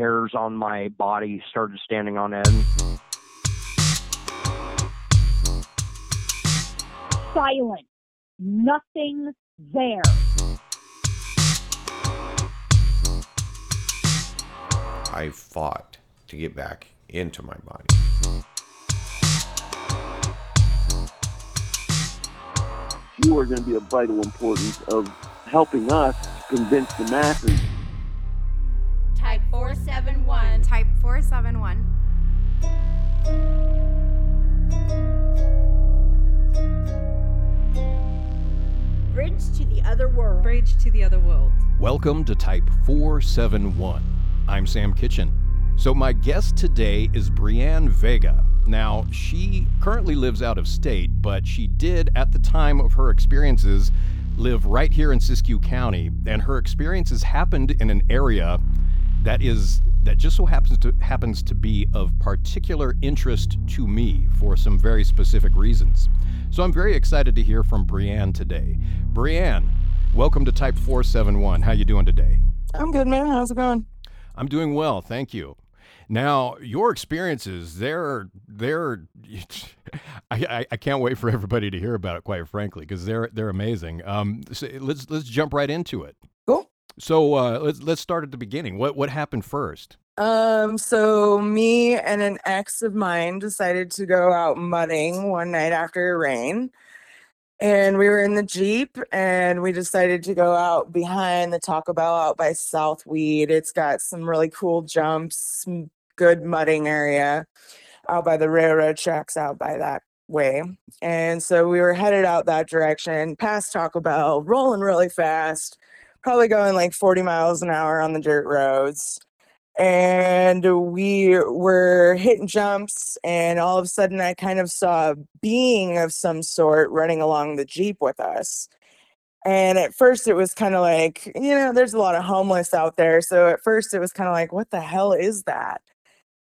hairs on my body started standing on end. Silent. Nothing there. I fought to get back into my body. You are going to be of vital importance of helping us convince the masses. Type 471. Type 471. Bridge to the other world. Bridge to the other world. Welcome to Type 471. I'm Sam Kitchen. So, my guest today is Brianne Vega. Now, she currently lives out of state, but she did, at the time of her experiences, live right here in Siskiyou County, and her experiences happened in an area that is that just so happens to happens to be of particular interest to me for some very specific reasons. So I'm very excited to hear from Brianne today. Brianne, welcome to Type 471. How you doing today? I'm good, man. How's it going? I'm doing well, thank you. Now, your experiences, they're they're I, I, can't wait for everybody to hear about it, quite frankly, because they're they're amazing. Um, so let's let's jump right into it. So uh, let's let's start at the beginning. What what happened first? Um, so me and an ex of mine decided to go out mudding one night after rain. And we were in the Jeep and we decided to go out behind the Taco Bell out by South Weed. It's got some really cool jumps, good mudding area out by the railroad tracks out by that way. And so we were headed out that direction, past Taco Bell, rolling really fast, probably going like 40 miles an hour on the dirt roads and we were hitting jumps and all of a sudden i kind of saw a being of some sort running along the jeep with us and at first it was kind of like you know there's a lot of homeless out there so at first it was kind of like what the hell is that?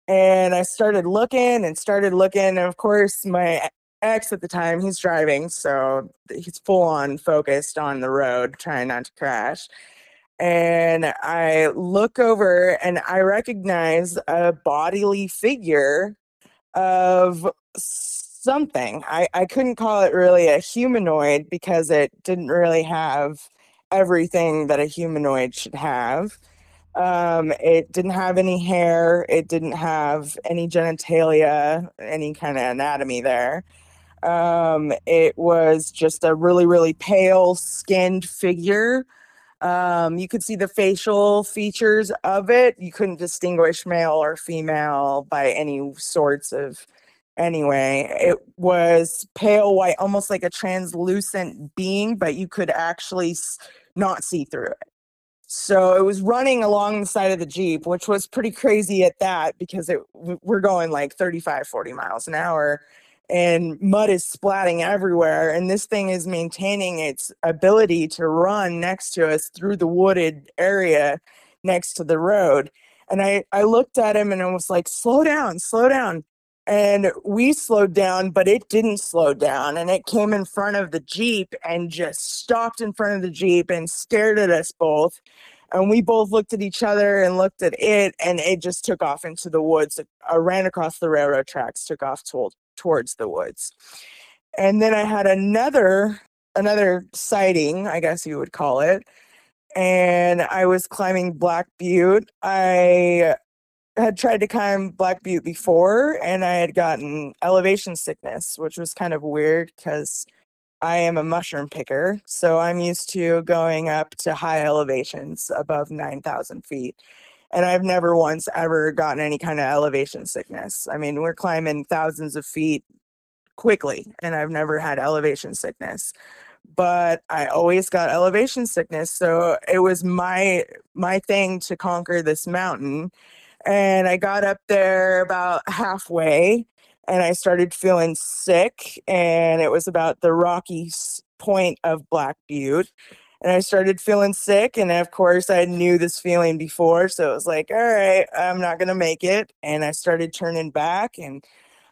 And i started looking and started looking and of course my ex at the time he's driving so he's full on focused on the road trying not to crash and I look over and I recognize a bodily figure of something. I, I couldn't call it really a humanoid because it didn't really have everything that a humanoid should have. Um, it didn't have any hair, it didn't have any genitalia, any kind of anatomy there. Um, it was just a really, really pale skinned figure um, you could see the facial features of it. You couldn't distinguish male or female by any sorts of anyway. It was pale white, almost like a translucent being, but you could actually not see through it. So it was running along the side of the Jeep, which was pretty crazy at that because it we're going like 35, 40 miles an hour and mud is splatting everywhere and this thing is maintaining its ability to run next to us through the wooded area next to the road. And i i looked at him and i was like slow down slow down. And we slowed down but it didn't slow down and it came in front of the jeep and just stopped in front of the jeep and stared at us both. And we both looked at each other and looked at it and it just took off into the woods. I ran across the railroad tracks took off told towards the woods. And then I had another another sighting, I guess you would call it. And I was climbing Black Butte. I had tried to climb Black Butte before and I had gotten elevation sickness, which was kind of weird because I am a mushroom picker. So I'm used to going up to high elevations above 9,000 feet and I've never once ever gotten any kind of elevation sickness. I mean, we're climbing thousands of feet quickly, and I've never had elevation sickness. But I always got elevation sickness, so it was my my thing to conquer this mountain. And I got up there about halfway, and I started feeling sick, and it was about the rocky point of Black Butte and I started feeling sick. And of course, I knew this feeling before. So it was like, all right, I'm not going to make it. And I started turning back and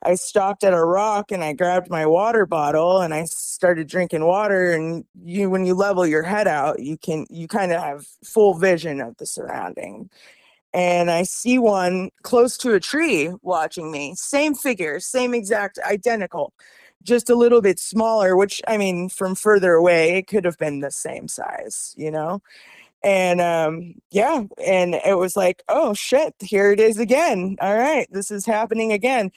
I stopped at a rock and I grabbed my water bottle and I started drinking water. And you, when you level your head out, you can, you kind of have full vision of the surrounding. and I see one close to a tree watching me. Same figure, same exact identical, just a little bit smaller, which I mean, from further away, it could have been the same size, you know? And um, yeah, and it was like, oh shit, here it is again. All right, this is happening again.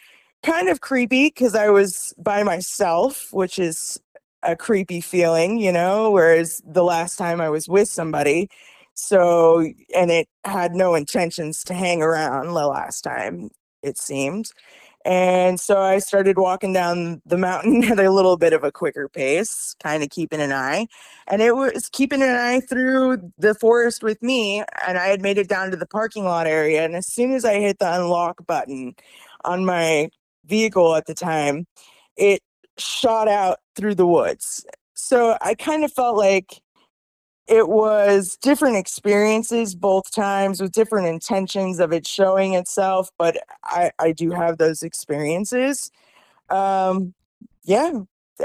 Kind of creepy because I was by myself, which is a creepy feeling, you know, whereas the last time I was with somebody, so, and it had no intentions to hang around the last time, it seemed. And so I started walking down the mountain at a little bit of a quicker pace, kind of keeping an eye. And it was keeping an eye through the forest with me. And I had made it down to the parking lot area. And as soon as I hit the unlock button on my vehicle at the time, it shot out through the woods. So I kind of felt like it was different experiences both times with different intentions of it showing itself but i i do have those experiences. Um yeah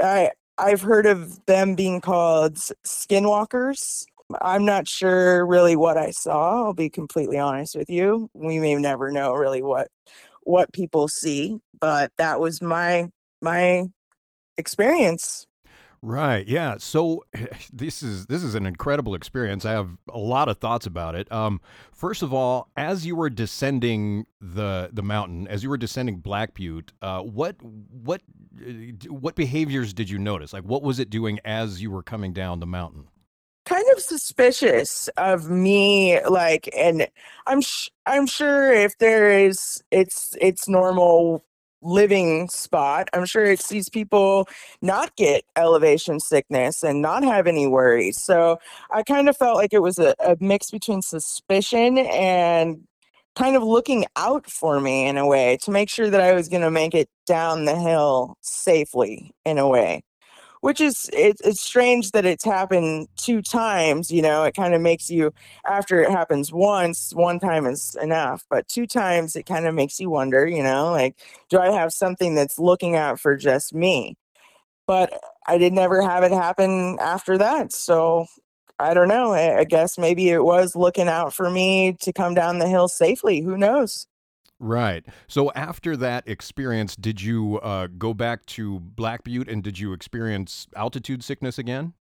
i i've heard of them being called skinwalkers. I'm not sure really what i saw i'll be completely honest with you. We may never know really what what people see but that was my my experience Right. Yeah. So this is this is an incredible experience. I have a lot of thoughts about it. Um, first of all, as you were descending the the mountain, as you were descending Black Butte, uh, what what uh, what behaviors did you notice? Like, what was it doing as you were coming down the mountain? kind of suspicious of me like and i'm sh- i'm sure if there is it's it's normal living spot i'm sure it sees people not get elevation sickness and not have any worries. So i kind of felt like it was a, a mix between suspicion and kind of looking out for me in a way to make sure that i was going to make it down the hill safely in a way which is it's it's strange that it's happened two times you know it kind of makes you after it happens once one time is enough but two times it kind of makes you wonder you know like do i have something that's looking out for just me? But i did never have it happen after that so i don't know i, I guess maybe it was looking out for me to come down the hill safely who knows Right. So after that experience, did you uh, go back to Black Butte and did you experience altitude sickness again?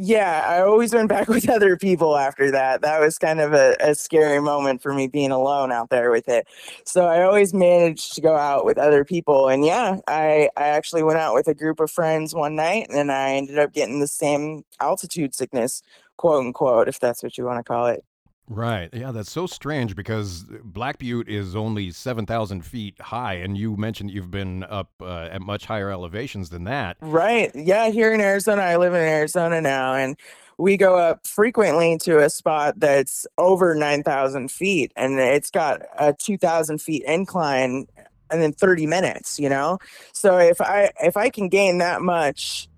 Yeah, I always went back with other people after that. That was kind of a, a scary moment for me being alone out there with it. So I always managed to go out with other people. And yeah, I, I actually went out with a group of friends one night and I ended up getting the same altitude sickness, quote unquote, if that's what you want to call it. Right. Yeah, that's so strange because Black Butte is only 7,000 feet high, and you mentioned you've been up uh, at much higher elevations than that. Right. Yeah, here in Arizona, I live in Arizona now, and we go up frequently to a spot that's over 9,000 feet, and it's got a 2,000 feet incline and then 30 minutes, you know? So if I if I can gain that much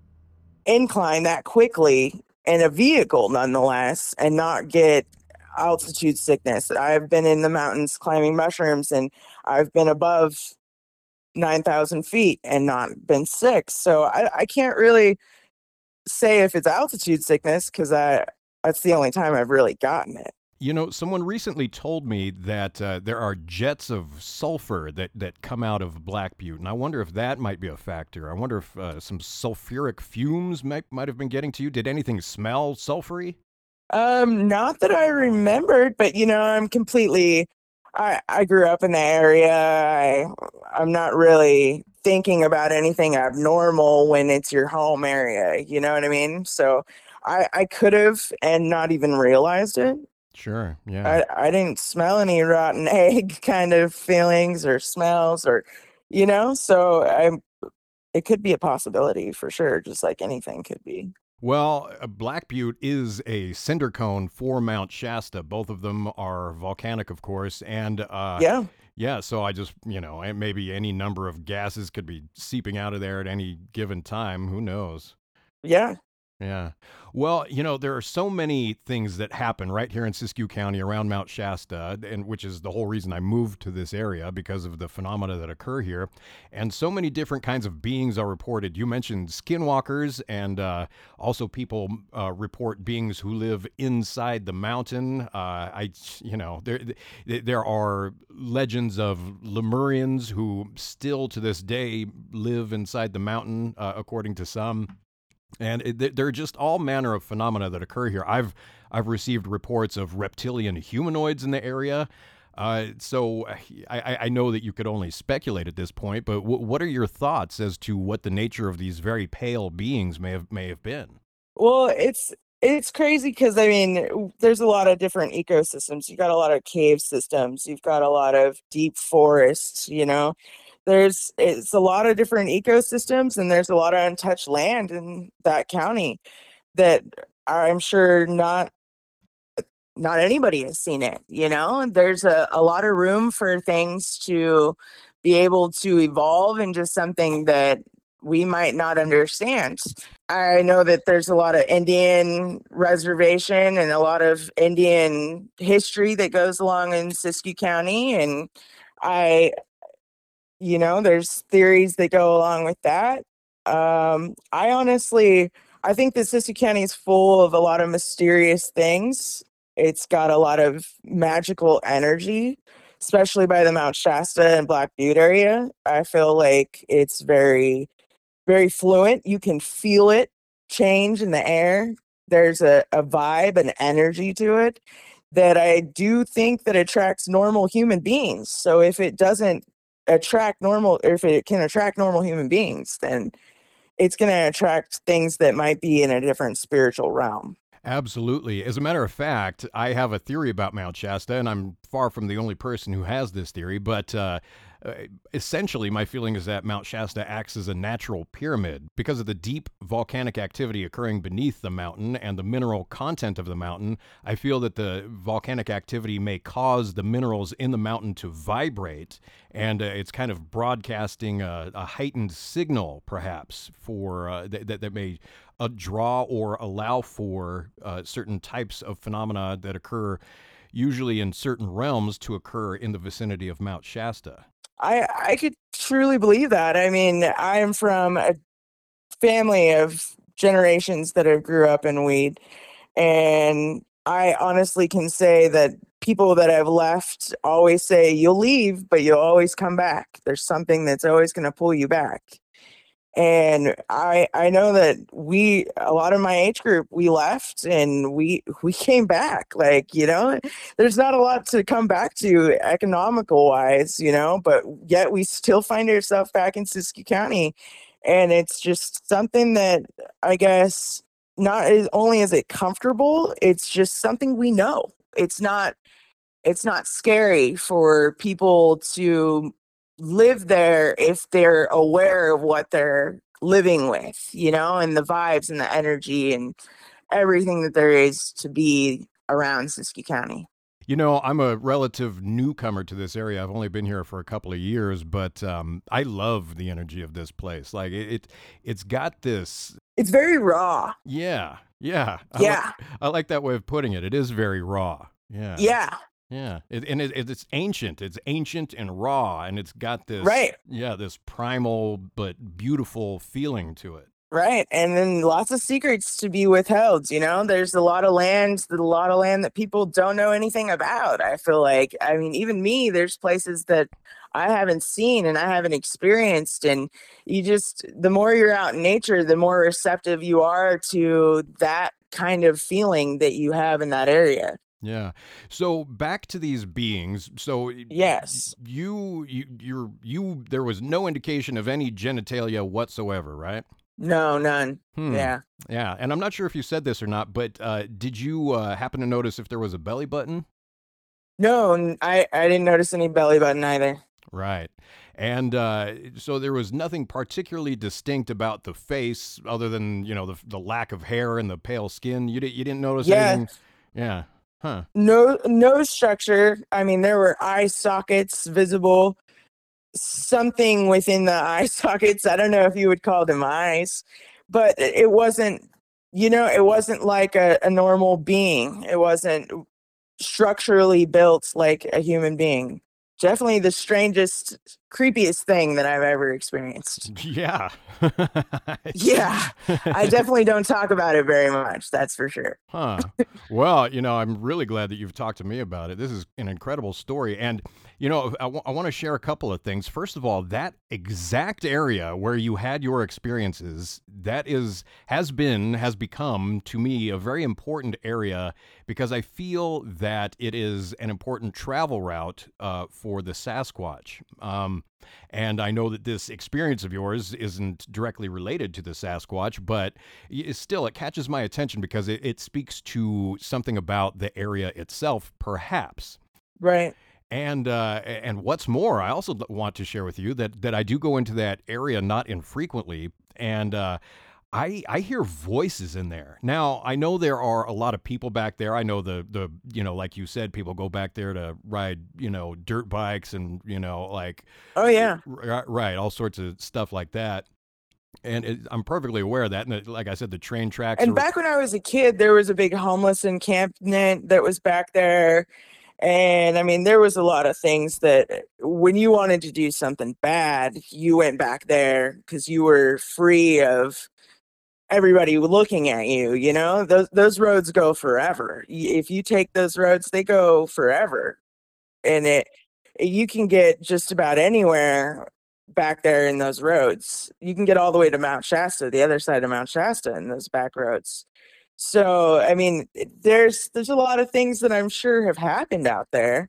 incline that quickly in a vehicle nonetheless and not get altitude sickness. I've been in the mountains climbing mushrooms and I've been above 9,000 feet and not been sick. So I, I can't really say if it's altitude sickness because that's the only time I've really gotten it. You know, someone recently told me that uh, there are jets of sulfur that, that come out of Black Butte, and I wonder if that might be a factor. I wonder if uh, some sulfuric fumes might, might have been getting to you. Did anything smell sulfury? Um, not that I remembered, but you know, I'm completely I I grew up in the area. I I'm not really thinking about anything abnormal when it's your home area, you know what I mean? So I I could have and not even realized it. Sure, yeah. I I didn't smell any rotten egg kind of feelings or smells or you know, so I'm. it could be a possibility for sure, just like anything could be. Well, uh, Black Butte is a cinder cone for Mount Shasta. Both of them are volcanic, of course, and uh, Yeah. yeah. So I just, you know, maybe any number of gases could be seeping out of there at any given time. Who knows? Yeah. Yeah. Well, you know, there are so many things that happen right here in Siskiyou County around Mount Shasta, and which is the whole reason I moved to this area because of the phenomena that occur here. And so many different kinds of beings are reported. You mentioned skinwalkers, and uh, also people uh, report beings who live inside the mountain. Uh, I, you know, there there are legends of Lemurians who still to this day live inside the mountain, uh, according to some and it, there are just all manner of phenomena that occur here. I've I've received reports of reptilian humanoids in the area. Uh, so I, I, know that you could only speculate at this point, but w- what are your thoughts as to what the nature of these very pale beings may have may have been? Well, it's it's crazy because I mean, there's a lot of different ecosystems. You got a lot of cave systems. You've got a lot of deep forests. You know, there's it's a lot of different ecosystems and there's a lot of untouched land in that county that I'm sure not not anybody has seen it, you know? There's a, a lot of room for things to be able to evolve into something that we might not understand. I know that there's a lot of Indian reservation and a lot of Indian history that goes along in Siskiyou County. And I you know there's theories that go along with that. Um i honestly i think that siskiyou county is full of a lot of mysterious things. It's got a lot of magical energy especially by the mount shasta and black butte area. I feel like it's very very fluent. You can feel it change in the air. There's a, a vibe and energy to it that i do think that attracts normal human beings. So if it doesn't attract normal or if it can attract normal human beings then it's going to attract things that might be in a different spiritual realm Absolutely. As a matter of fact, I have a theory about Mount Shasta, and I'm far from the only person who has this theory, but uh, essentially, my feeling is that Mount Shasta acts as a natural pyramid because of the deep volcanic activity occurring beneath the mountain and the mineral content of the mountain. I feel that the volcanic activity may cause the minerals in the mountain to vibrate, and uh, it's kind of broadcasting a, a heightened signal, perhaps, for uh, th- that, that may uh, draw or allow for uh, certain types of phenomena that occur usually in certain realms to occur in the vicinity of Mount Shasta. I I could truly believe that. I mean, I am from a family of generations that have grew up in weed, and I honestly can say that people that have left always say you'll leave, but you'll always come back. There's something that's always going to pull you back and i i know that we a lot of my age group we left and we we came back like you know there's not a lot to come back to economical wise you know but yet we still find ourselves back in siskiyou county. And it's just something that i guess not as only is it comfortable it's just something we know. It's not it's not scary for people to live there if they're aware of what they're living with, you know, and the vibes and the energy and everything that there is to be around Siskiyou County. You know, I'm a relative newcomer to this area. I've only been here for a couple of years, but um, I love the energy of this place. Like it, it it's got this. It's very raw. Yeah, yeah, I yeah. Like, I like that way of putting it. It is very raw. Yeah, yeah. Yeah, it, and it, it's ancient. It's ancient and raw, and it's got this right. Yeah, this primal but beautiful feeling to it. Right, and then lots of secrets to be withheld. You know, there's a lot of land, a lot of land that people don't know anything about. I feel like, I mean, even me, there's places that I haven't seen and I haven't experienced, and you just the more you're out in nature, the more receptive you are to that kind of feeling that you have in that area. Yeah. So back to these beings. So yes, you you you're you there was no indication of any genitalia whatsoever, right? No, none. Hmm. Yeah. Yeah, and I'm not sure if you said this or not, but uh, did you uh, happen to notice if there was a belly button? No, I I didn't notice any belly button either. Right. And uh, so there was nothing particularly distinct about the face other than, you know, the, the lack of hair and the pale skin. You, di- you didn't notice yeah. anything? Yeah. Huh. No, no structure. I mean, there were eye sockets visible. Something within the eye sockets. I don't know if you would call them eyes, but it wasn't you know, it wasn't like a, a normal being. It wasn't structurally built like a human being. Definitely the strangest, creepiest thing that I've ever experienced. Yeah. Yeah, I definitely don't talk about it very much. That's for sure. Huh. Well, you know, I'm really glad that you've talked to me about it. This is an incredible story. And, you know, I want to share a couple of things. First of all, that exact area where you had your experiences, that is, has been, has become to me a very important area because I feel that it is an important travel route uh, for the Sasquatch. Um, and I know that this experience of yours isn't directly related to the Sasquatch, but still, it catches my attention because it, it speaks to something about the area itself, perhaps. Right. And uh, and what's more, I also want to share with you that that I do go into that area not infrequently, and uh, I I hear voices in there. Now I know there are a lot of people back there. I know the the you know like you said, people go back there to ride you know dirt bikes and you know like Oh, yeah. Right, right, all sorts of stuff like that. And it, I'm perfectly aware of that. And it, like I said, the train tracks. And are- back when I was a kid, there was a big homeless encampment that was back there. And I mean, there was a lot of things that uh, when you wanted to do something bad, you went back there because you were free of everybody looking at you. You know, those those roads go forever. If you take those roads, they go forever, and it you can get just about anywhere back there in those roads. You can get all the way to Mount Shasta, the other side of Mount Shasta, in those back roads. So, I mean, there's there's a lot of things that I'm sure have happened out there,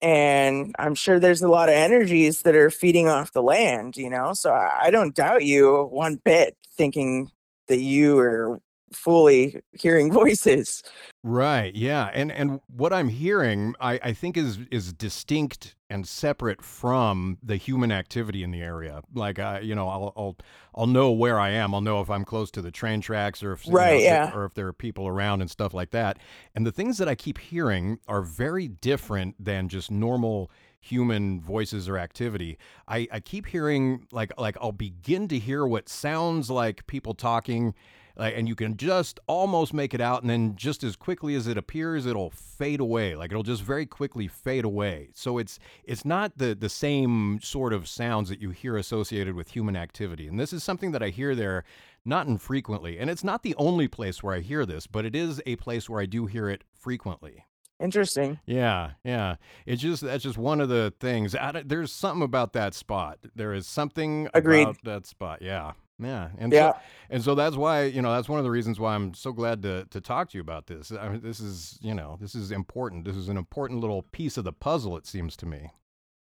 and I'm sure there's a lot of energies that are feeding off the land. You know, so I, I don't doubt you one bit, thinking that you are fully hearing voices. Right. Yeah. And and what I'm hearing, I, I think is is distinct and separate from the human activity in the area. Like I, you know, I'll I'll I'll know where I am. I'll know if I'm close to the train tracks or if you know, Right, there- yeah. or if there are people around and stuff like that. And the things that I keep hearing are very different than just normal human voices or activity. I, I keep hearing like like I'll begin to hear what sounds like people talking like, and you can just almost make it out and then just as quickly as it appears it'll fade away like it'll just very quickly fade away so it's it's not the the same sort of sounds that you hear associated with human activity and this is something that i hear there not infrequently and it's not the only place where i hear this but it is a place where i do hear it frequently Interesting. yeah, yeah. It's just that's just one of the things. There's something about that spot. There is something Agreed. about that spot. Yeah, yeah. And Yeah. so and so that's why you know that's one of the reasons why I'm so glad to to talk to you about this. I mean, this is you know this is important. This is an important little piece of the puzzle. It seems to me.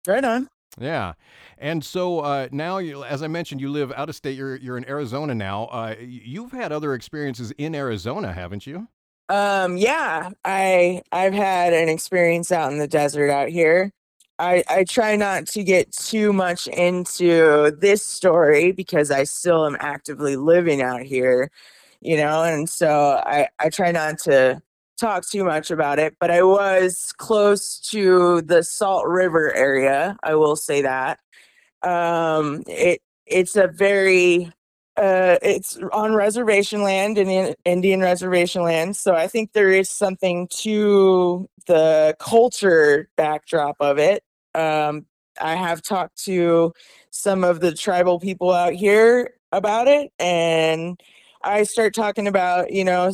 Right on. Yeah, and so uh, now, you, as I mentioned, you live out of state. You're you're in Arizona now. Uh, you've had other experiences in Arizona, haven't you? Um, yeah, I I've had an experience out in the desert out here. I I try not to get too much into this story because I still am actively living out here, you know, and so I I try not to talk too much about it, but I was close to the Salt River area, I will say that. Um, it it's a very uh, it's on reservation land, Indian Indian reservation land. So I think there is something to the culture backdrop of it. Um, I have talked to some of the tribal people out here about it, and I start talking about you know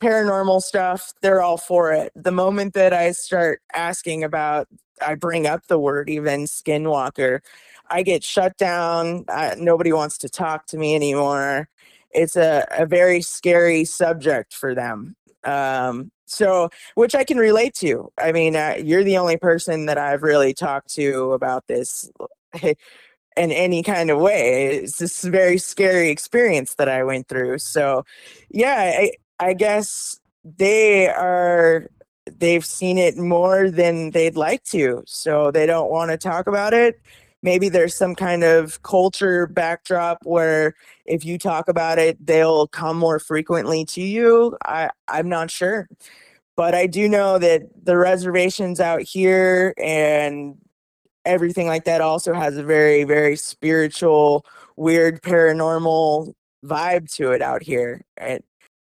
paranormal stuff. They're all for it. The moment that I start asking about, I bring up the word even skinwalker. I get shut down. Uh, nobody wants to talk to me anymore. It's a, a very scary subject for them. Um, so, which I can relate to. I mean, uh, you're the only person that I've really talked to about this in any kind of way. It's this very scary experience that I went through. So, yeah, I, I guess they are they've seen it more than they'd like to so they don't want to talk about it maybe there's some kind of culture backdrop where if you talk about it they'll come more frequently to you i i'm not sure but i do know that the reservations out here and everything like that also has a very very spiritual weird paranormal vibe to it out here and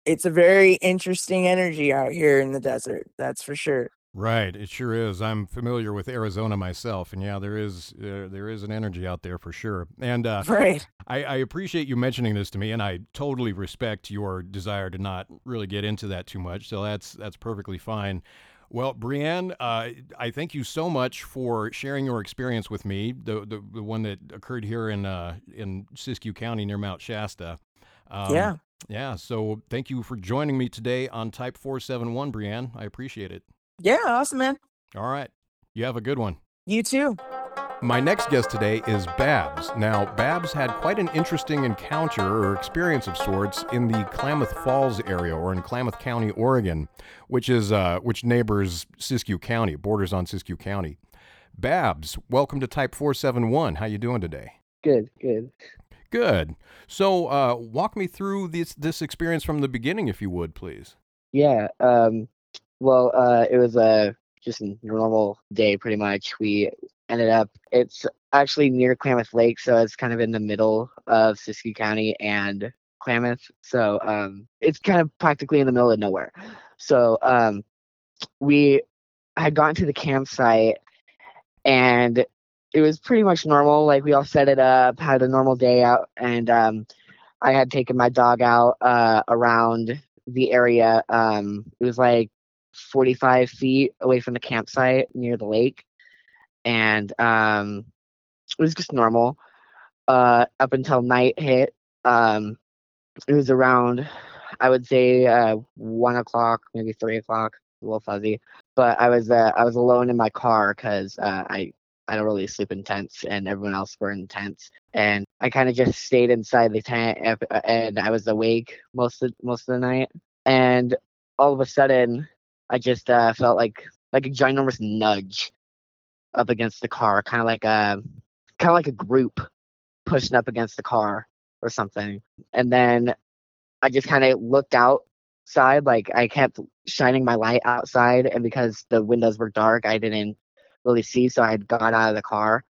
it's a very interesting energy out here in the desert. That's for sure. Right, it sure is. I'm familiar with Arizona myself, and yeah, there is uh, there is an energy out there for sure. And uh, Right. I, I appreciate you mentioning this to me, and I totally respect your desire to not really get into that too much. So that's that's perfectly fine. Well, Brienne, uh, I thank you so much for sharing your experience with me, the the, the one that occurred here in uh, in Siskiyou County near Mount Shasta. Um, yeah. Yeah. So thank you for joining me today on Type Four Seven One, Brienne. I appreciate it. Yeah. Awesome, man. All right. You have a good one. You too. My next guest today is Babs. Now, Babs had quite an interesting encounter or experience of sorts in the Klamath Falls area, or in Klamath County, Oregon, which is uh, which neighbors Siskiyou County, borders on Siskiyou County. Babs, welcome to Type Four Seven One. How you doing today? Good, good. Good. So, uh, walk me through this this experience from the beginning, if you would, please. Yeah. Um. Well, uh, it was a just a normal day, pretty much. We ended up. It's actually near Klamath Lake, so it's kind of in the middle of Siskiyou County and Klamath. So um, it's kind of practically in the middle of nowhere. So um, we had gotten to the campsite, and it was pretty much normal. Like we all set it up, had a normal day out, and um, I had taken my dog out uh, around the area. Um, it was like 45 feet away from the campsite near the lake, and um, it was just normal uh, up until night hit. Um, it was around, I would say, uh, one o'clock, maybe three o'clock, a little fuzzy. But I was uh, I was alone in my car because uh, I I don't really sleep in tents, and everyone else were in tents. And I kind of just stayed inside the tent, uh, and I was awake most of most of the night. And all of a sudden, I just uh, felt like like a ginormous nudge up against the car, kind of like a kind of like a group pushing up against the car or something. And then I just kind of looked outside, like I kept shining my light outside, and because the windows were dark, I didn't really see. So I had got out of the car,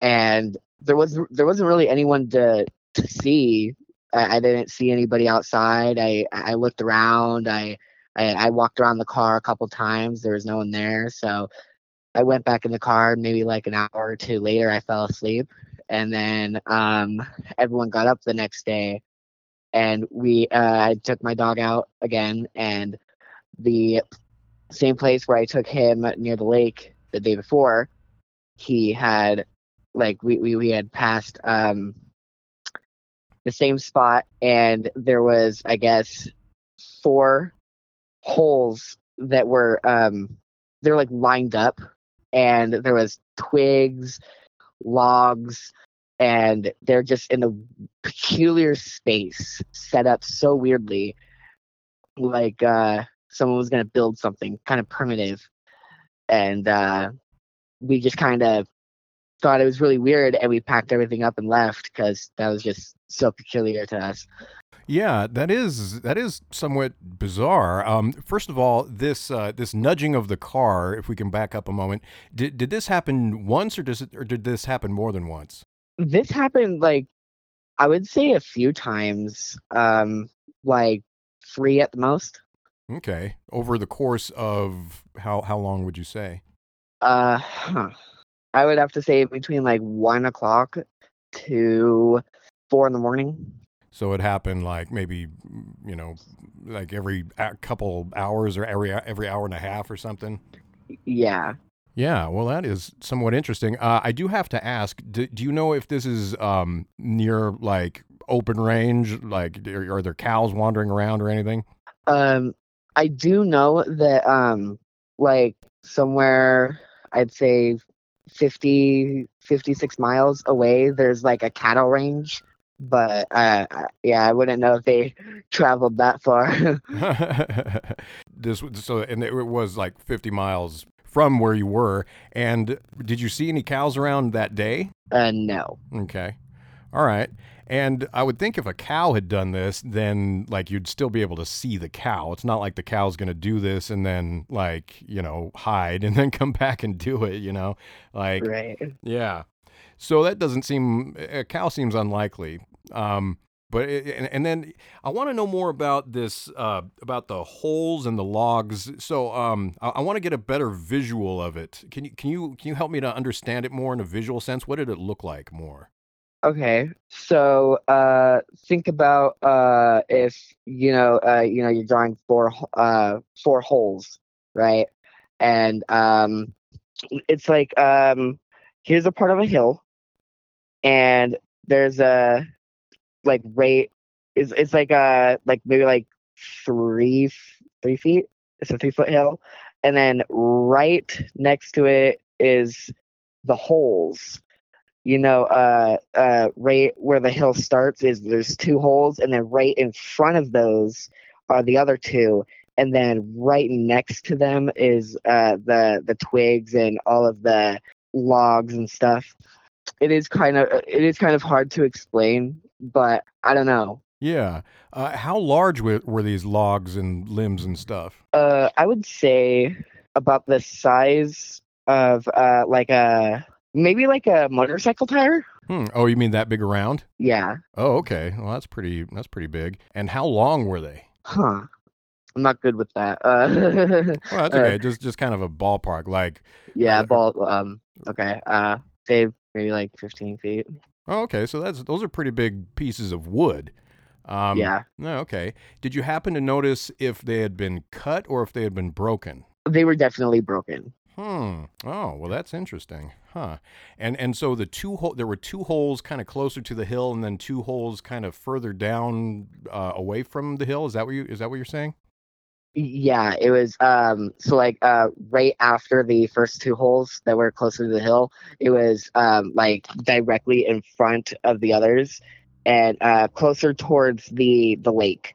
and there was there wasn't really anyone to to see. I, I didn't see anybody outside. I I looked around. I, I I walked around the car a couple times. There was no one there. So I went back in the car. Maybe like an hour or two later, I fell asleep, and then um everyone got up the next day, and we uh, I took my dog out again, and the same place where I took him near the lake the day before, he had like we we, we had passed um the same spot and there was I guess four holes that were um they're like lined up and there was twigs, logs, and they're just in a peculiar space set up so weirdly like uh someone was gonna build something kind of primitive and uh we just kind of thought it was really weird and we packed everything up and left because that was just so peculiar to us Yeah, that is that is somewhat bizarre. Um, first of all, this uh, this nudging of the car. If we can back up a moment, did did this happen once, or does it, or did this happen more than once? this happened like i would say a few times um like three at the most Okay, over the course of how how long would you say? uh huh. i would have to say between like one o'clock to four in the morning So it happened like maybe you know like every couple hours or every every hour and a half or something. yeah Yeah, well, that is somewhat interesting. Uh, I do have to ask: do, do you know if this is um, near like open range? Like, are, are there cows wandering around or anything? um i do know that um like somewhere i'd say 50 56 miles away there's like a cattle range but uh I- yeah i wouldn't know if they traveled that far this so, and it was like fifty miles from where you were. And did you see any cows around that day? uh no Okay, all right. And I would think if a cow had done this, then like you'd still be able to see the cow. It's not like the cow's going to do this and then like you know hide and then come back and do it. You know, like right yeah. So that doesn't seem a cow seems unlikely. Um, But it, and, and then I want to know more about this uh, about the holes and the logs. So um, I, I want to get a better visual of it. Can you can you can you help me to understand it more in a visual sense? What did it look like more? Okay, so uh, think about uh, if you know uh, you know you're drawing four uh, four holes, right? And um, it's like um, here's a part of a hill, and there's a like right. It's it's like uh like maybe like three three feet. It's a three foot hill, and then right next to it is the holes you know, uh, uh, right where the hill starts is there's two holes, and then right in front of those are the other two, and then right next to them is uh, the the twigs and all of the logs and stuff. It is kind of it is kind of hard to explain, but I don't know. Yeah. Uh, how large were, were these logs and limbs and stuff? Uh, I would say about the size of uh, like a maybe like a motorcycle tire. Hmm. Oh, you mean that big around? Yeah. Oh, okay. Well, that's pretty. That's pretty big. And how long were they? Huh. I'm not good with that. Uh, Well, that's uh, okay. just just kind of a ballpark. Like, yeah, Uh, ball. Um. Okay. Uh, say maybe like 15 feet. Oh, okay. So that's those are pretty big pieces of wood. Um, yeah. No, okay. Did you happen to notice if they had been cut or if they had been broken? They were definitely broken. Hmm. Oh, well, that's interesting, huh? And and so the two hole there were two holes kind of closer to the hill, and then two holes kind of further down uh, away from the hill. Is that what you is that what you're saying? Yeah, it was um so like uh right after the first two holes that were closer to the hill, it was um like directly in front of the others and uh closer towards the the lake.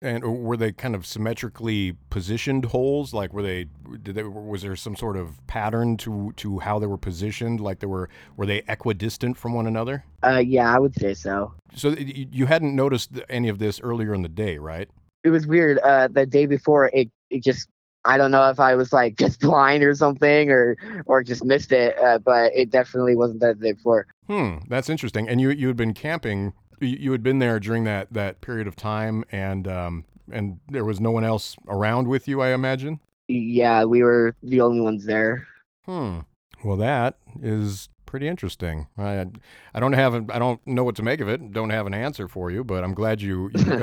And were they kind of symmetrically positioned holes? Like were they did they was there some sort of pattern to to how they were positioned? Like they were were they equidistant from one another? Uh yeah, I would say so. So you hadn't noticed any of this earlier in the day, right? It was weird. Uh the day before it it just I don't know if I was like just blind or something or or just missed it, uh, but it definitely wasn't that day before. Hmm, that's interesting. And you you had been camping. You, you had been there during that that period of time, and um and there was no one else around with you, I imagine. Yeah, we were the only ones there. Hmm. Well, that is pretty interesting. I I don't have a, I don't know what to make of it. Don't have an answer for you, but I'm glad you, you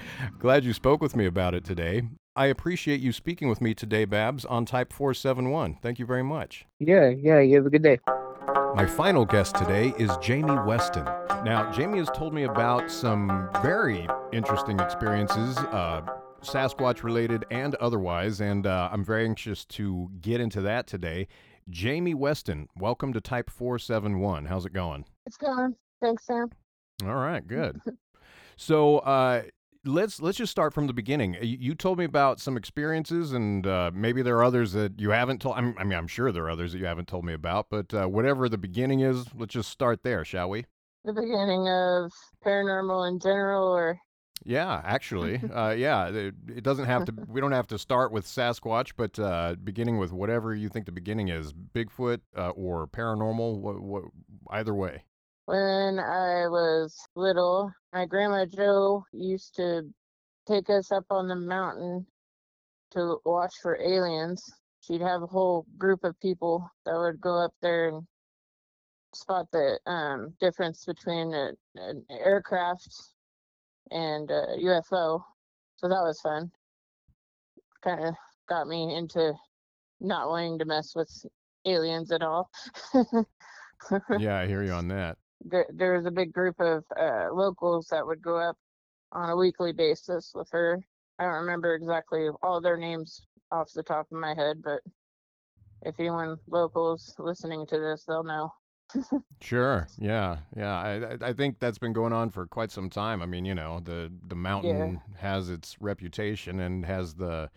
glad you spoke with me about it today. I appreciate you speaking with me today, Babs, on Type 471. Thank you very much. Yeah, yeah, you have a good day. My final guest today is Jamie Weston. Now, Jamie has told me about some very interesting experiences, uh, Sasquatch related and otherwise, and uh, I'm very anxious to get into that today. Jamie Weston, welcome to Type 471. How's it going? It's going. Thanks, Sam. All right, good. So, uh, let's let's just start from the beginning. You, you told me about some experiences, and uh, maybe there are others that you haven't told. I'm, I mean, I'm sure there are others that you haven't told me about. But uh, whatever the beginning is, let's just start there, shall we? The beginning of paranormal in general, or Yeah, actually, uh, yeah. It, it doesn't have to. We don't have to start with Sasquatch, but uh, beginning with whatever you think the beginning is, Bigfoot uh, or paranormal, what, what, either way. when I was little, my grandma Joe used to take us up on the mountain to watch for aliens. She'd have a whole group of people that would go up there and spot the um, difference between a, an aircraft and a UFO. So that was fun. Kind of got me into not wanting to mess with aliens at all. Yeah, I hear you on that. there, there was a big group of uh, locals that would go up on a weekly basis with her. I don't remember exactly all their names off the top of my head, but if anyone locals listening to this, they'll know. Sure. Yeah. Yeah. I I- think that's been going on for quite some time. I mean, you know, the the mountain has its reputation and has the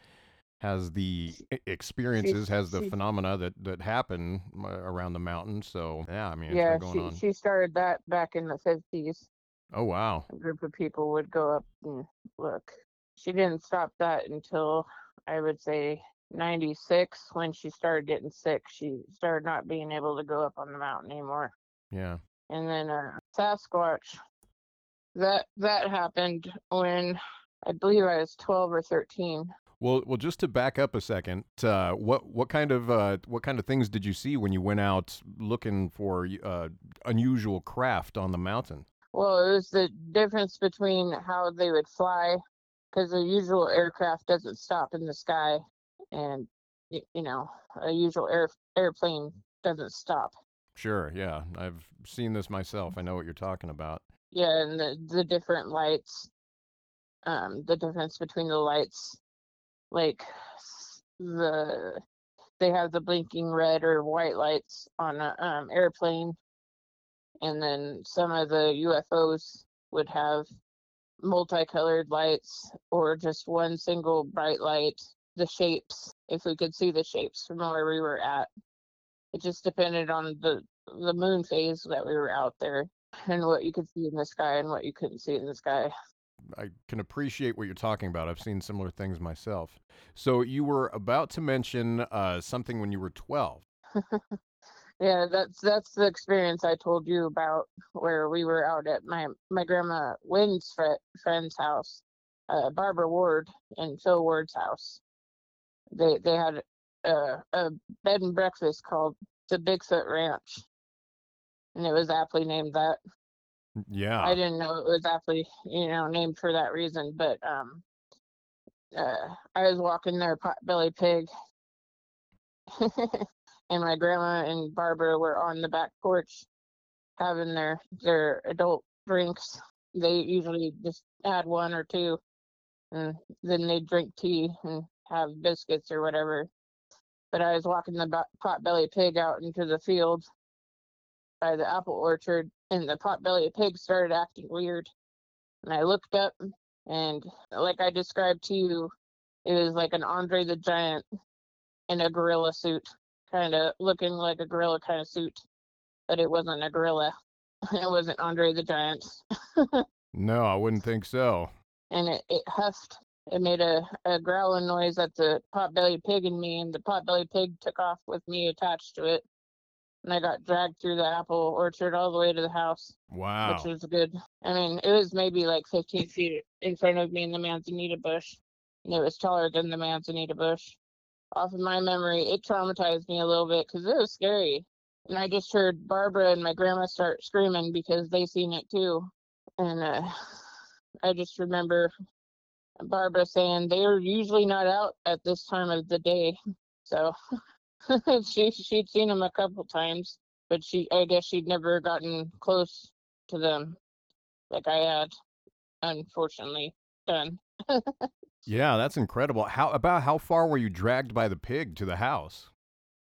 has the experiences, has the she- phenomena that that happen uh, around the mountain. So yeah, I mean, it's yeah, been going she on. she started that back in the fifties. Oh wow. A group of people would go up and look. She didn't stop that until I would say 96 when she started getting sick. She started not being able to go up on the mountain anymore. Yeah. And then uh, Sasquatch, that that happened when I believe I was 12 or 13. Well, well, just to back up a second, uh, what what kind of uh, what kind of things did you see when you went out looking for uh, unusual craft on the mountain? Well, it was the difference between how they would fly, because a usual aircraft doesn't stop in the sky, and you know a usual air airplane doesn't stop. Sure, yeah, I've seen this myself. I know what you're talking about. Yeah, and the the different lights, um, the difference between the lights, like the they have the blinking red or white lights on a um, airplane, and then some of the UFOs would have multicolored lights or just one single bright light. The shapes, if we could see the shapes from where we were at, it just depended on the the moon phase that we were out there and what you could see in the sky and what you couldn't see in the sky. I can appreciate what you're talking about. I've seen similar things myself. So you were about to mention uh, something when you were 12. Yeah, that's that's the experience I told you about where we were out at my my grandma Wynn's fri friend's house, uh, Barbara Ward and Phil Ward's house. They they had a, a bed and breakfast called the Bigfoot Ranch, and it was aptly named that. Yeah. I didn't know it was aptly, you know, named for that reason, but um, uh, I was walking their potbelly pig, and my grandma and Barbara were on the back porch having their their adult drinks. They usually just add one or two, and then they drink tea and have biscuits or whatever. But I was walking the potbelly pig out into the field by the apple orchard, and the potbelly pig started acting weird. And I looked up, and like I described to you, it was like an Andre the Giant in a gorilla suit, kind of looking like a gorilla kind of suit, but it wasn't a gorilla. It wasn't Andre the Giant, No, I wouldn't think so. and it, it huffed. It made a, a growling noise at the potbelly pig and me, and the potbelly pig took off with me attached to it. And I got dragged through the apple orchard all the way to the house. Wow. which was good. I mean, it was maybe like 15 feet in front of me in the manzanita bush, and it was taller than the manzanita bush. Off of my memory, it traumatized me a little bit because it was scary. And I just heard Barbara and my grandma start screaming because they seen it too. And uh, I just remember Barbara saying they are usually not out at this time of the day. So she she'd seen them a couple times, but she I guess she'd never gotten close to them like I had, unfortunately, done. Yeah, that's incredible. How about how far were you dragged by the pig to the house?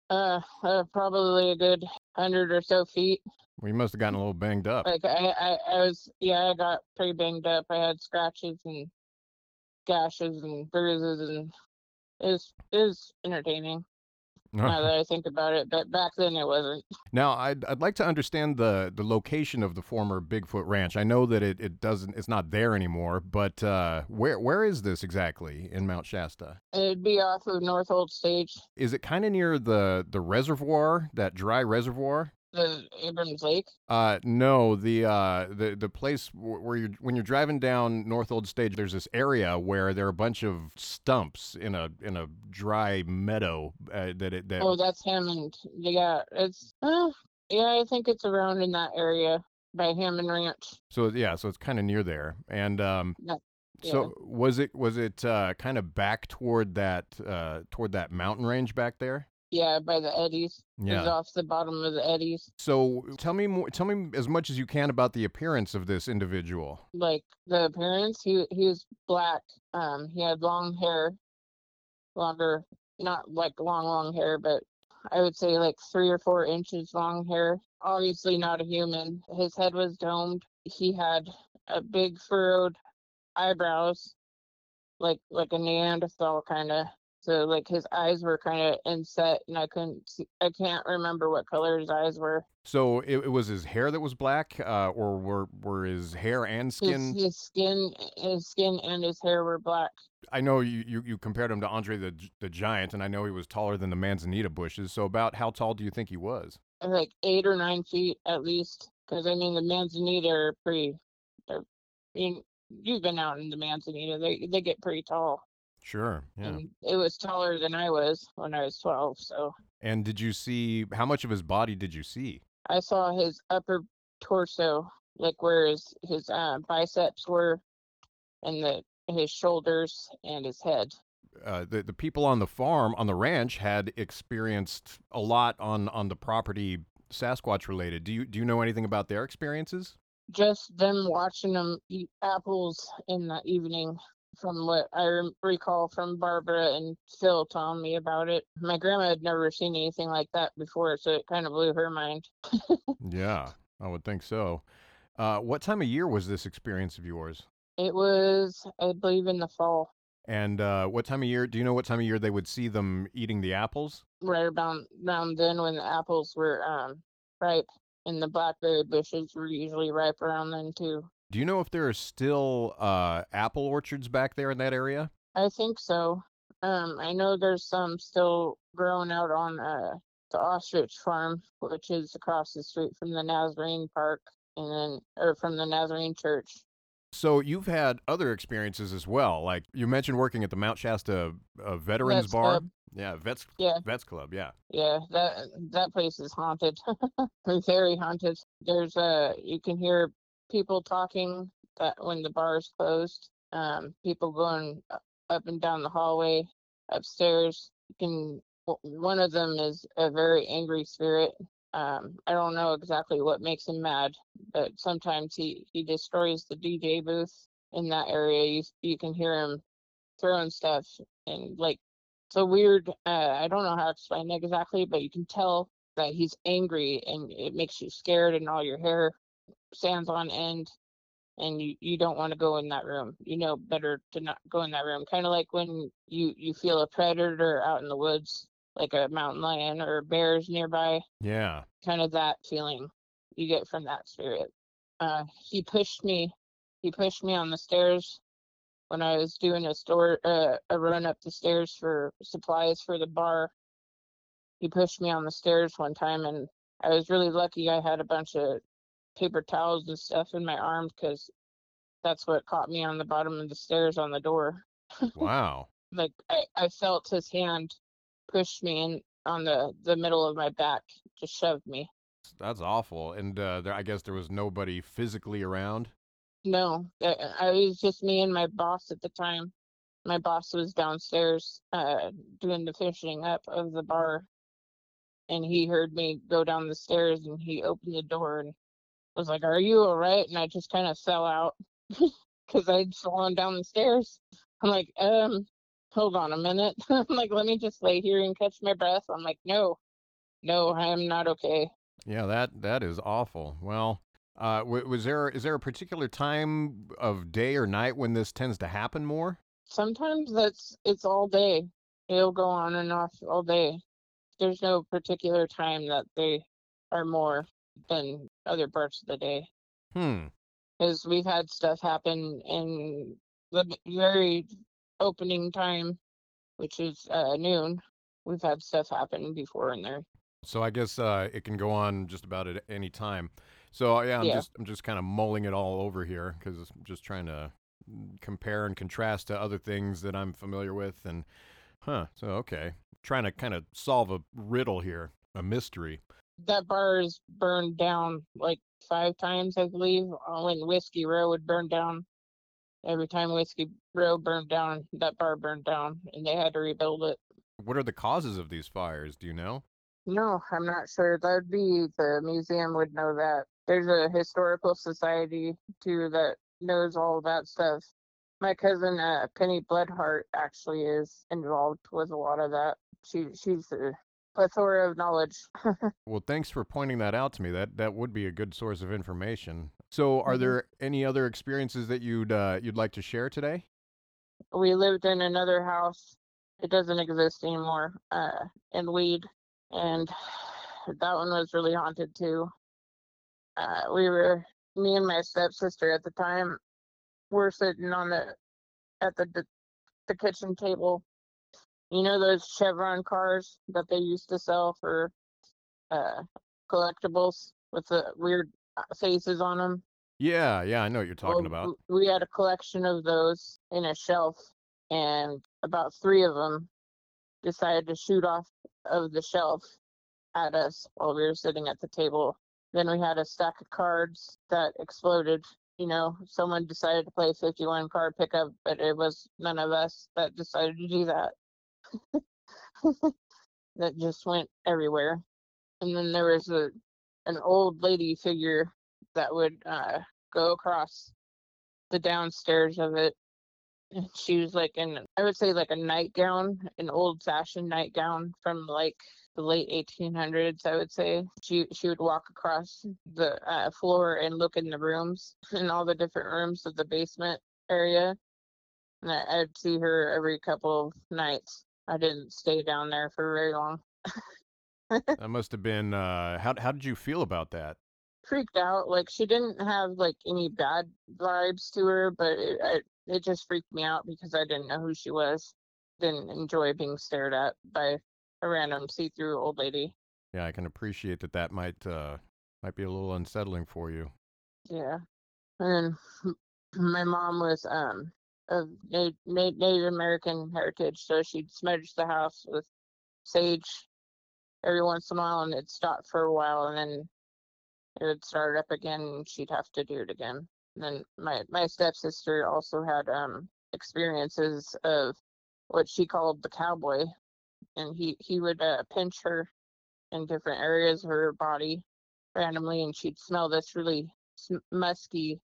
Uh, uh probably a good hundred or so feet. Well, you must have gotten a little banged up. Like I, I, I was, yeah, I got pretty banged up. I had scratches and gashes and bruises, and is was entertaining now that I think about it. But back then it wasn't. Now, I'd, I'd like to understand the, the location of the former Bigfoot Ranch. I know that it, it doesn't it's not there anymore, but uh, where where is this exactly in Mount Shasta? It'd be off of North Old Stage, Is it kind of near the the reservoir, that dry reservoir? The Abrams Lake. Uh, no, the uh, the the place where you're when you're driving down North Old Stage, there's this area where there are a bunch of stumps in a in a dry meadow uh, that it that Oh, that's Hammond. Yeah, it's, uh, yeah, I think it's around in that area by Hammond Ranch. so yeah, so it's kind of near there. And um, Yeah. so was it was it uh, kind of back toward that uh, toward that mountain range back there? Yeah, by the Eddys. Yeah. It's off the bottom of the Eddys. So tell me more. Tell me as much as you can about the appearance of this individual. Like the appearance, he he was black. Um, he had long hair, longer, not like long long hair, but I would say like three or four inches long hair. Obviously not a human. His head was domed. He had a big furrowed eyebrows, like like a Neanderthal kind of. So like his eyes were kind of inset, and I couldn't. See, I can't remember what color his eyes were. So it, it was his hair that was black, uh, or were were his hair and skin? His, his skin, his skin and his hair were black. I know you, you, you compared him to Andre the the Giant, and I know he was taller than the manzanita bushes. So about how tall do you think he was? like eight or nine feet at least. Because I mean, the manzanita are pretty, they're I mean, you've been out in the Manzanita. They they get pretty tall, Sure. Yeah. and it was taller than I was when I was twelve. So And did you see how much of his body did you see? I saw his upper torso, like where his his uh, biceps were, and the his shoulders and his head. Uh, the the people on the farm on the ranch had experienced a lot on on the property Sasquatch related. Do you do you know anything about their experiences? Just them watching them eat apples in the evening, from what I recall from Barbara and Phil telling me about it. My grandma had never seen anything like that before, so it kind of blew her mind. Yeah, I would think so. Uh, what time of year was this experience of yours? It was, I believe, in the fall, And uh, what time of year? Do you know what time of year they would see them eating the apples? right around around then when the apples were um ripe, and the blackberry bushes were usually ripe around then too. Do you know if there are still uh, apple orchards back there in that area? I think so. Um, I know there's some still growing out on uh, the ostrich farm, which is across the street from the Nazarene Park, and then or from the Nazarene Church. So you've had other experiences as well. Like you mentioned working at the Mount Shasta uh, Veterans Vets Bar. Club. Yeah, Vets Yeah, Vets Club. Yeah. yeah, that that place is haunted, very haunted. There's uh, you can hear people talking that when the bar is closed. Um, people going up and down the hallway, upstairs. You can. One of them is a very angry spirit. Um, I don't know exactly what makes him mad, but sometimes he he destroys the DJ booth in that area. You you can hear him throwing stuff and like it's a weird uh, i don't know how to explain it exactly but you can tell that he's angry and it makes you scared and all your hair stands on end and you, you don't want to go in that room you know better to not go in that room kind of like when you you feel a predator out in the woods like a mountain lion or bears nearby Yeah. kind of that feeling you get from that spirit. Uh, he pushed me, he pushed me on the stairs when I was doing a store, uh, a run up the stairs for supplies for the bar. He pushed me on the stairs one time, and I was really lucky. I had a bunch of paper towels and stuff in my arms because that's what caught me on the bottom of the stairs on the door. Wow. Like I, I felt his hand push me in on the the middle of my back, just shoved me. That's awful. And uh, there, I guess there was nobody physically around. No, uh, I was just me and my boss at the time. My boss was downstairs uh, doing the finishing up of the bar, and he heard me go down the stairs, and he opened the door and was like, "Are you all right?" And I just kind of fell out because I'd fallen down the stairs. I'm like, um, hold on a minute. I'm like, let me just lay here and catch my breath. I'm like, no, no, I'm not okay. Yeah, that that is awful. Well, uh, w- was there is there a particular time of day or night when this tends to happen more? Sometimes that's it's all day. It'll go on and off all day. There's no particular time that they are more than other parts of the day. Hmm. Because we've had stuff happen in the very opening time, which is uh, noon. We've had stuff happen before in there. So I guess uh, it can go on just about at any time. So yeah, I'm Yeah. just I'm just kind of mulling it all over here because I'm just trying to compare and contrast to other things that I'm familiar with. And huh, so okay, trying to kind of solve a riddle here, a mystery. That bar is burned down like five times, I believe. uh, When Whiskey Row would burn down, every time Whiskey Row burned down, that bar burned down, and they had to rebuild it. What are the causes of these fires? Do you know? No, I'm not sure. That'd be the museum would know that. There's a historical society too that knows all that stuff. My cousin uh, Penny Bloodheart actually is involved with a lot of that. She she's a plethora of knowledge. Well, thanks for pointing that out to me. That that would be a good source of information. So, are Mhm. there any other experiences that you'd uh, you'd like to share today? we lived in another house. It doesn't exist anymore. Uh, in Weed, and that one was really haunted too. Uh, we were me and my stepsister at the time were sitting on the at the, the kitchen table. You know those Chevron cars that they used to sell for uh, collectibles with the weird uh, faces on them. Yeah, yeah, I know what you're talking Well, about. We had a collection of those in a shelf, and about three of them decided to shoot off of the shelf at us while we were sitting at the table. Then we had a stack of cards that exploded. You know, someone decided to play 51 card pickup, but it was none of us that decided to do that. that just went everywhere. And then there was a an old lady figure that would uh, go across the downstairs of it. And she was like in, I would say like a nightgown, an old fashioned nightgown from like the late 1800s. I would say she she would walk across the uh, floor and look in the rooms, in all the different rooms of the basement area. And I, I'd see her every couple of nights. I didn't stay down there for very long. That must have been. Uh, how how did you feel about that? freaked out. Like she didn't have like any bad vibes to her, but it I, it just freaked me out because I didn't know who she was. Didn't enjoy being stared at by a random see-through old lady. Yeah, I can appreciate that. That might uh, might be a little unsettling for you. Yeah, and then my mom was um of Na- Na- Native American heritage, so she'd smudge the house with sage every once in a while, and it'd stop for a while, and then it would start up again, and she'd have to do it again. And then my my stepsister also had um experiences of what she called the cowboy, and he he would uh, pinch her in different areas of her body randomly, and she'd smell this really musky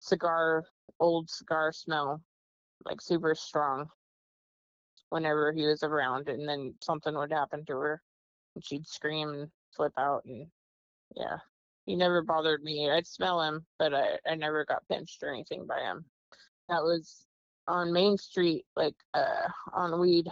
cigar, old cigar smell, like super strong. Whenever he was around, and then something would happen to her, and she'd scream and flip out, and yeah, he never bothered me. I'd smell him, but I, I never got pinched or anything by him. That was on Main Street, like uh, on Weed,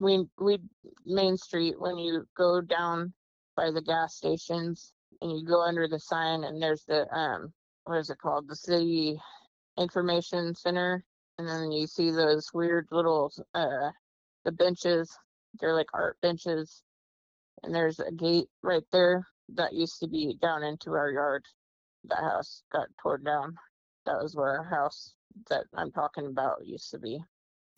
Weed, Weed Main Street. When you go down by the gas stations and you go under the sign, and there's the um, what is it called? The City Information Center, and then you see those weird little uh, the benches. They're like art benches, and there's a gate right there that used to be down into our yard. That house got torn down. That was where our house that I'm talking about used to be.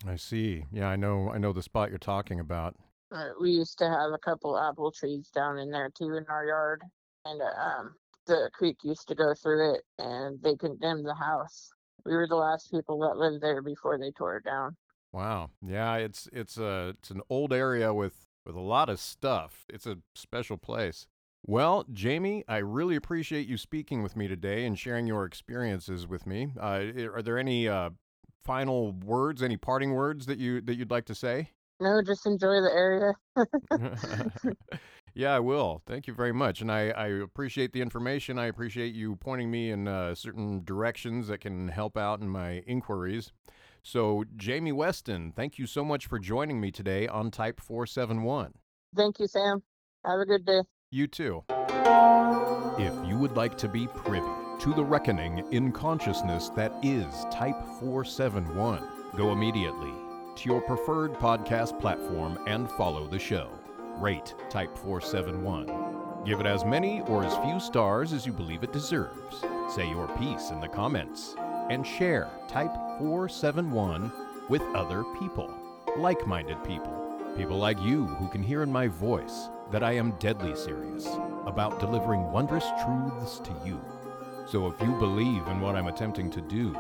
I see. Yeah, I know. I know the spot you're talking about. Uh, we used to have a couple apple trees down in there too in our yard, and uh, um, the creek used to go through it, and they condemned the house. We were the last people that lived there before they tore it down. Wow. Yeah, it's it's a it's an old area with with a lot of stuff. It's a special place. Well, Jamie, I really appreciate you speaking with me today and sharing your experiences with me. Uh, are there any uh, final words, any parting words that you that you'd like to say? No, just enjoy the area. yeah, I will. Thank you very much, and I, I appreciate the information. I appreciate you pointing me in uh, certain directions that can help out in my inquiries. So, Jamie Weston, thank you so much for joining me today on Type 471. Thank you, Sam. Have a good day. You too. If you would like to be privy to the reckoning in consciousness that is Type 471, go immediately to your preferred podcast platform and follow the show. Rate Type 471. Give it as many or as few stars as you believe it deserves. Say your piece in the comments. And share Type 471 with other people, like minded people, people like you who can hear in my voice that I am deadly serious about delivering wondrous truths to you. So if you believe in what I'm attempting to do,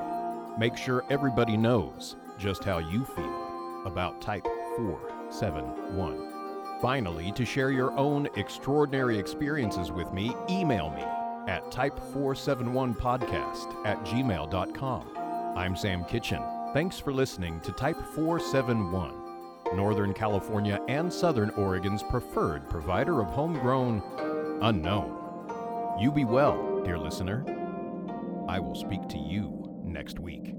make sure everybody knows just how you feel about Type 471. Finally, to share your own extraordinary experiences with me, email me at type471podcast at gmail.com. I'm Sam Kitchen. Thanks for listening to Type 471, Northern California and Southern Oregon's preferred provider of homegrown unknown. You be well, dear listener. I will speak to you next week.